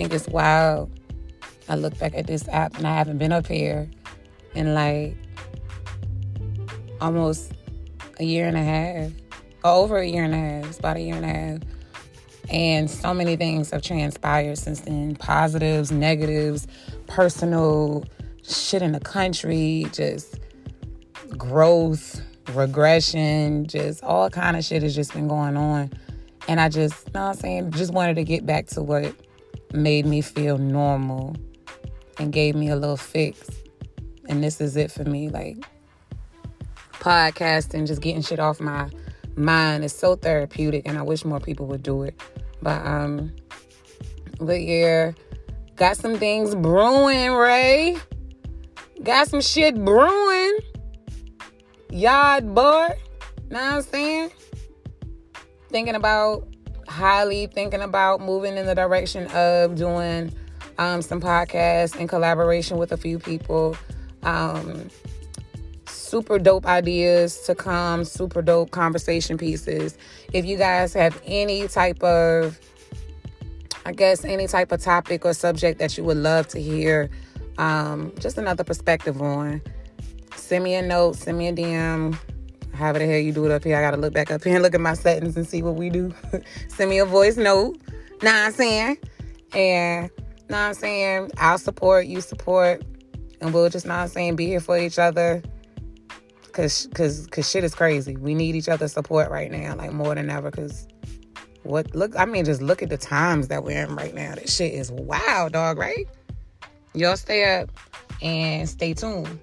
think it's wild. I look back at this app and I haven't been up here in like almost a year and a half, or over a year and a half. It's about a year and a half. And so many things have transpired since then positives, negatives, personal shit in the country, just growth, regression, just all kind of shit has just been going on. And I just, you know what I'm saying, just wanted to get back to what made me feel normal and gave me a little fix. And this is it for me. Like podcasting, just getting shit off my mind is so therapeutic and I wish more people would do it. But um but yeah, got some things brewing, Ray. Got some shit brewing. Yard boy. Know what I'm saying? Thinking about highly thinking about moving in the direction of doing um, some podcasts in collaboration with a few people. Um, super dope ideas to come, super dope conversation pieces. If you guys have any type of, I guess, any type of topic or subject that you would love to hear, um, just another perspective on, send me a note, send me a DM. However the hell you do it up here, I gotta look back up here and look at my settings and see what we do. send me a voice note. Nah, I'm saying, and what I'm saying? I'll support, you support, and we'll just, what I'm saying, be here for each other. Cause, cause, cause shit is crazy. We need each other's support right now, like more than ever. Cause what, look, I mean, just look at the times that we're in right now. That shit is wild, dog, right? Y'all stay up and stay tuned.